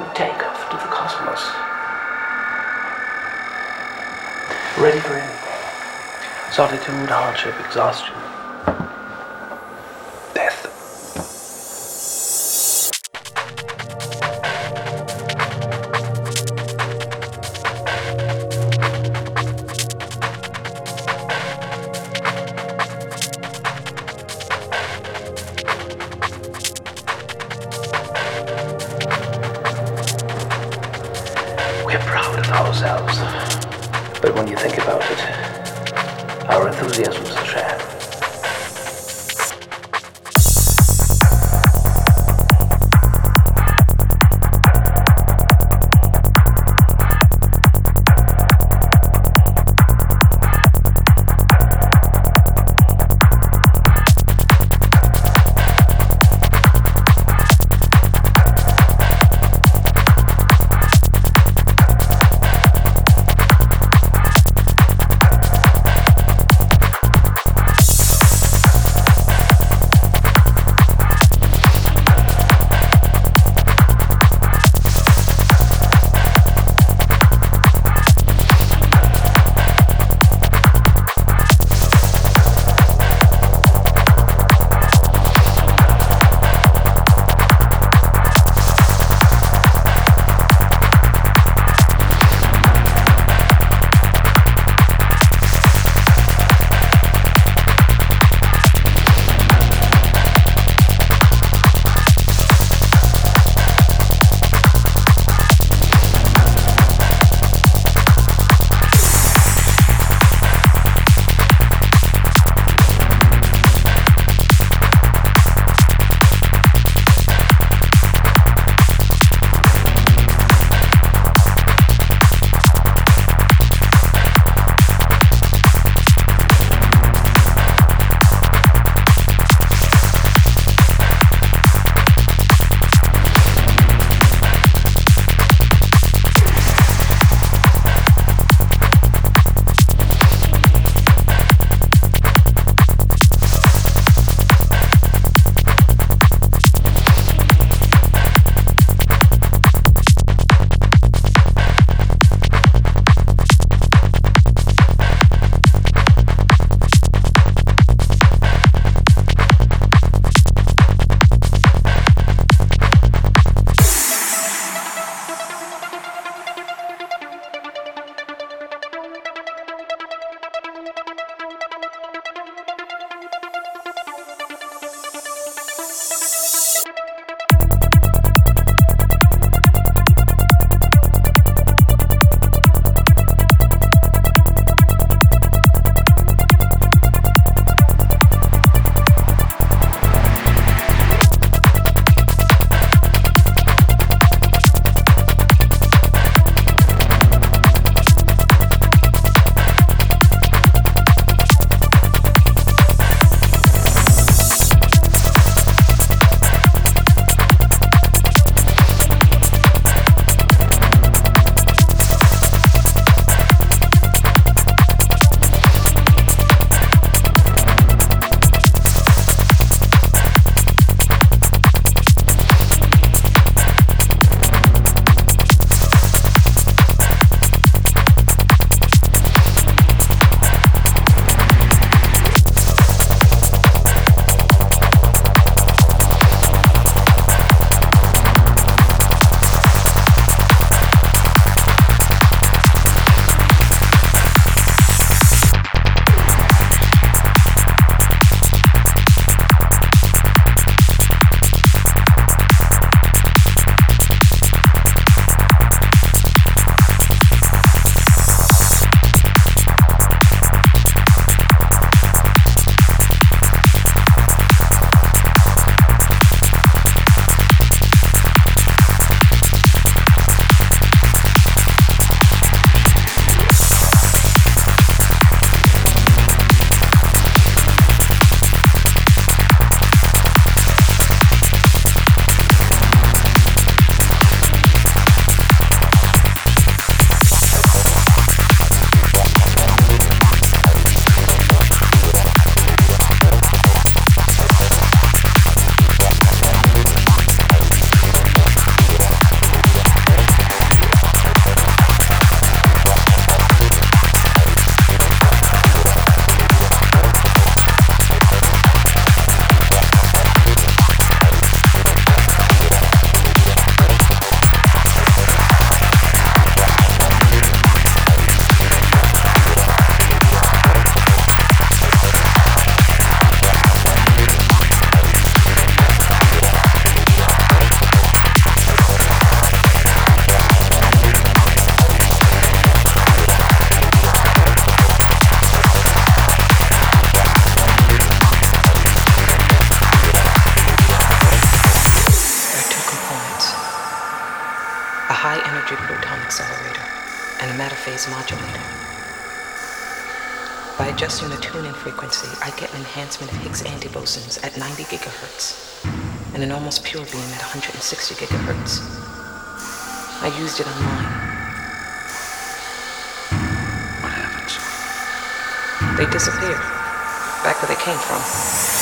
We take off to the cosmos. Ready for anything. Solitude, hardship, exhaustion. When you think about it, our enthusiasm's are sham. And a matter phase modulator. By adjusting the tuning frequency, I get an enhancement of Higgs antibosons at 90 gigahertz and an almost pure beam at 160 gigahertz. I used it online. What happens? They disappear, back where they came from.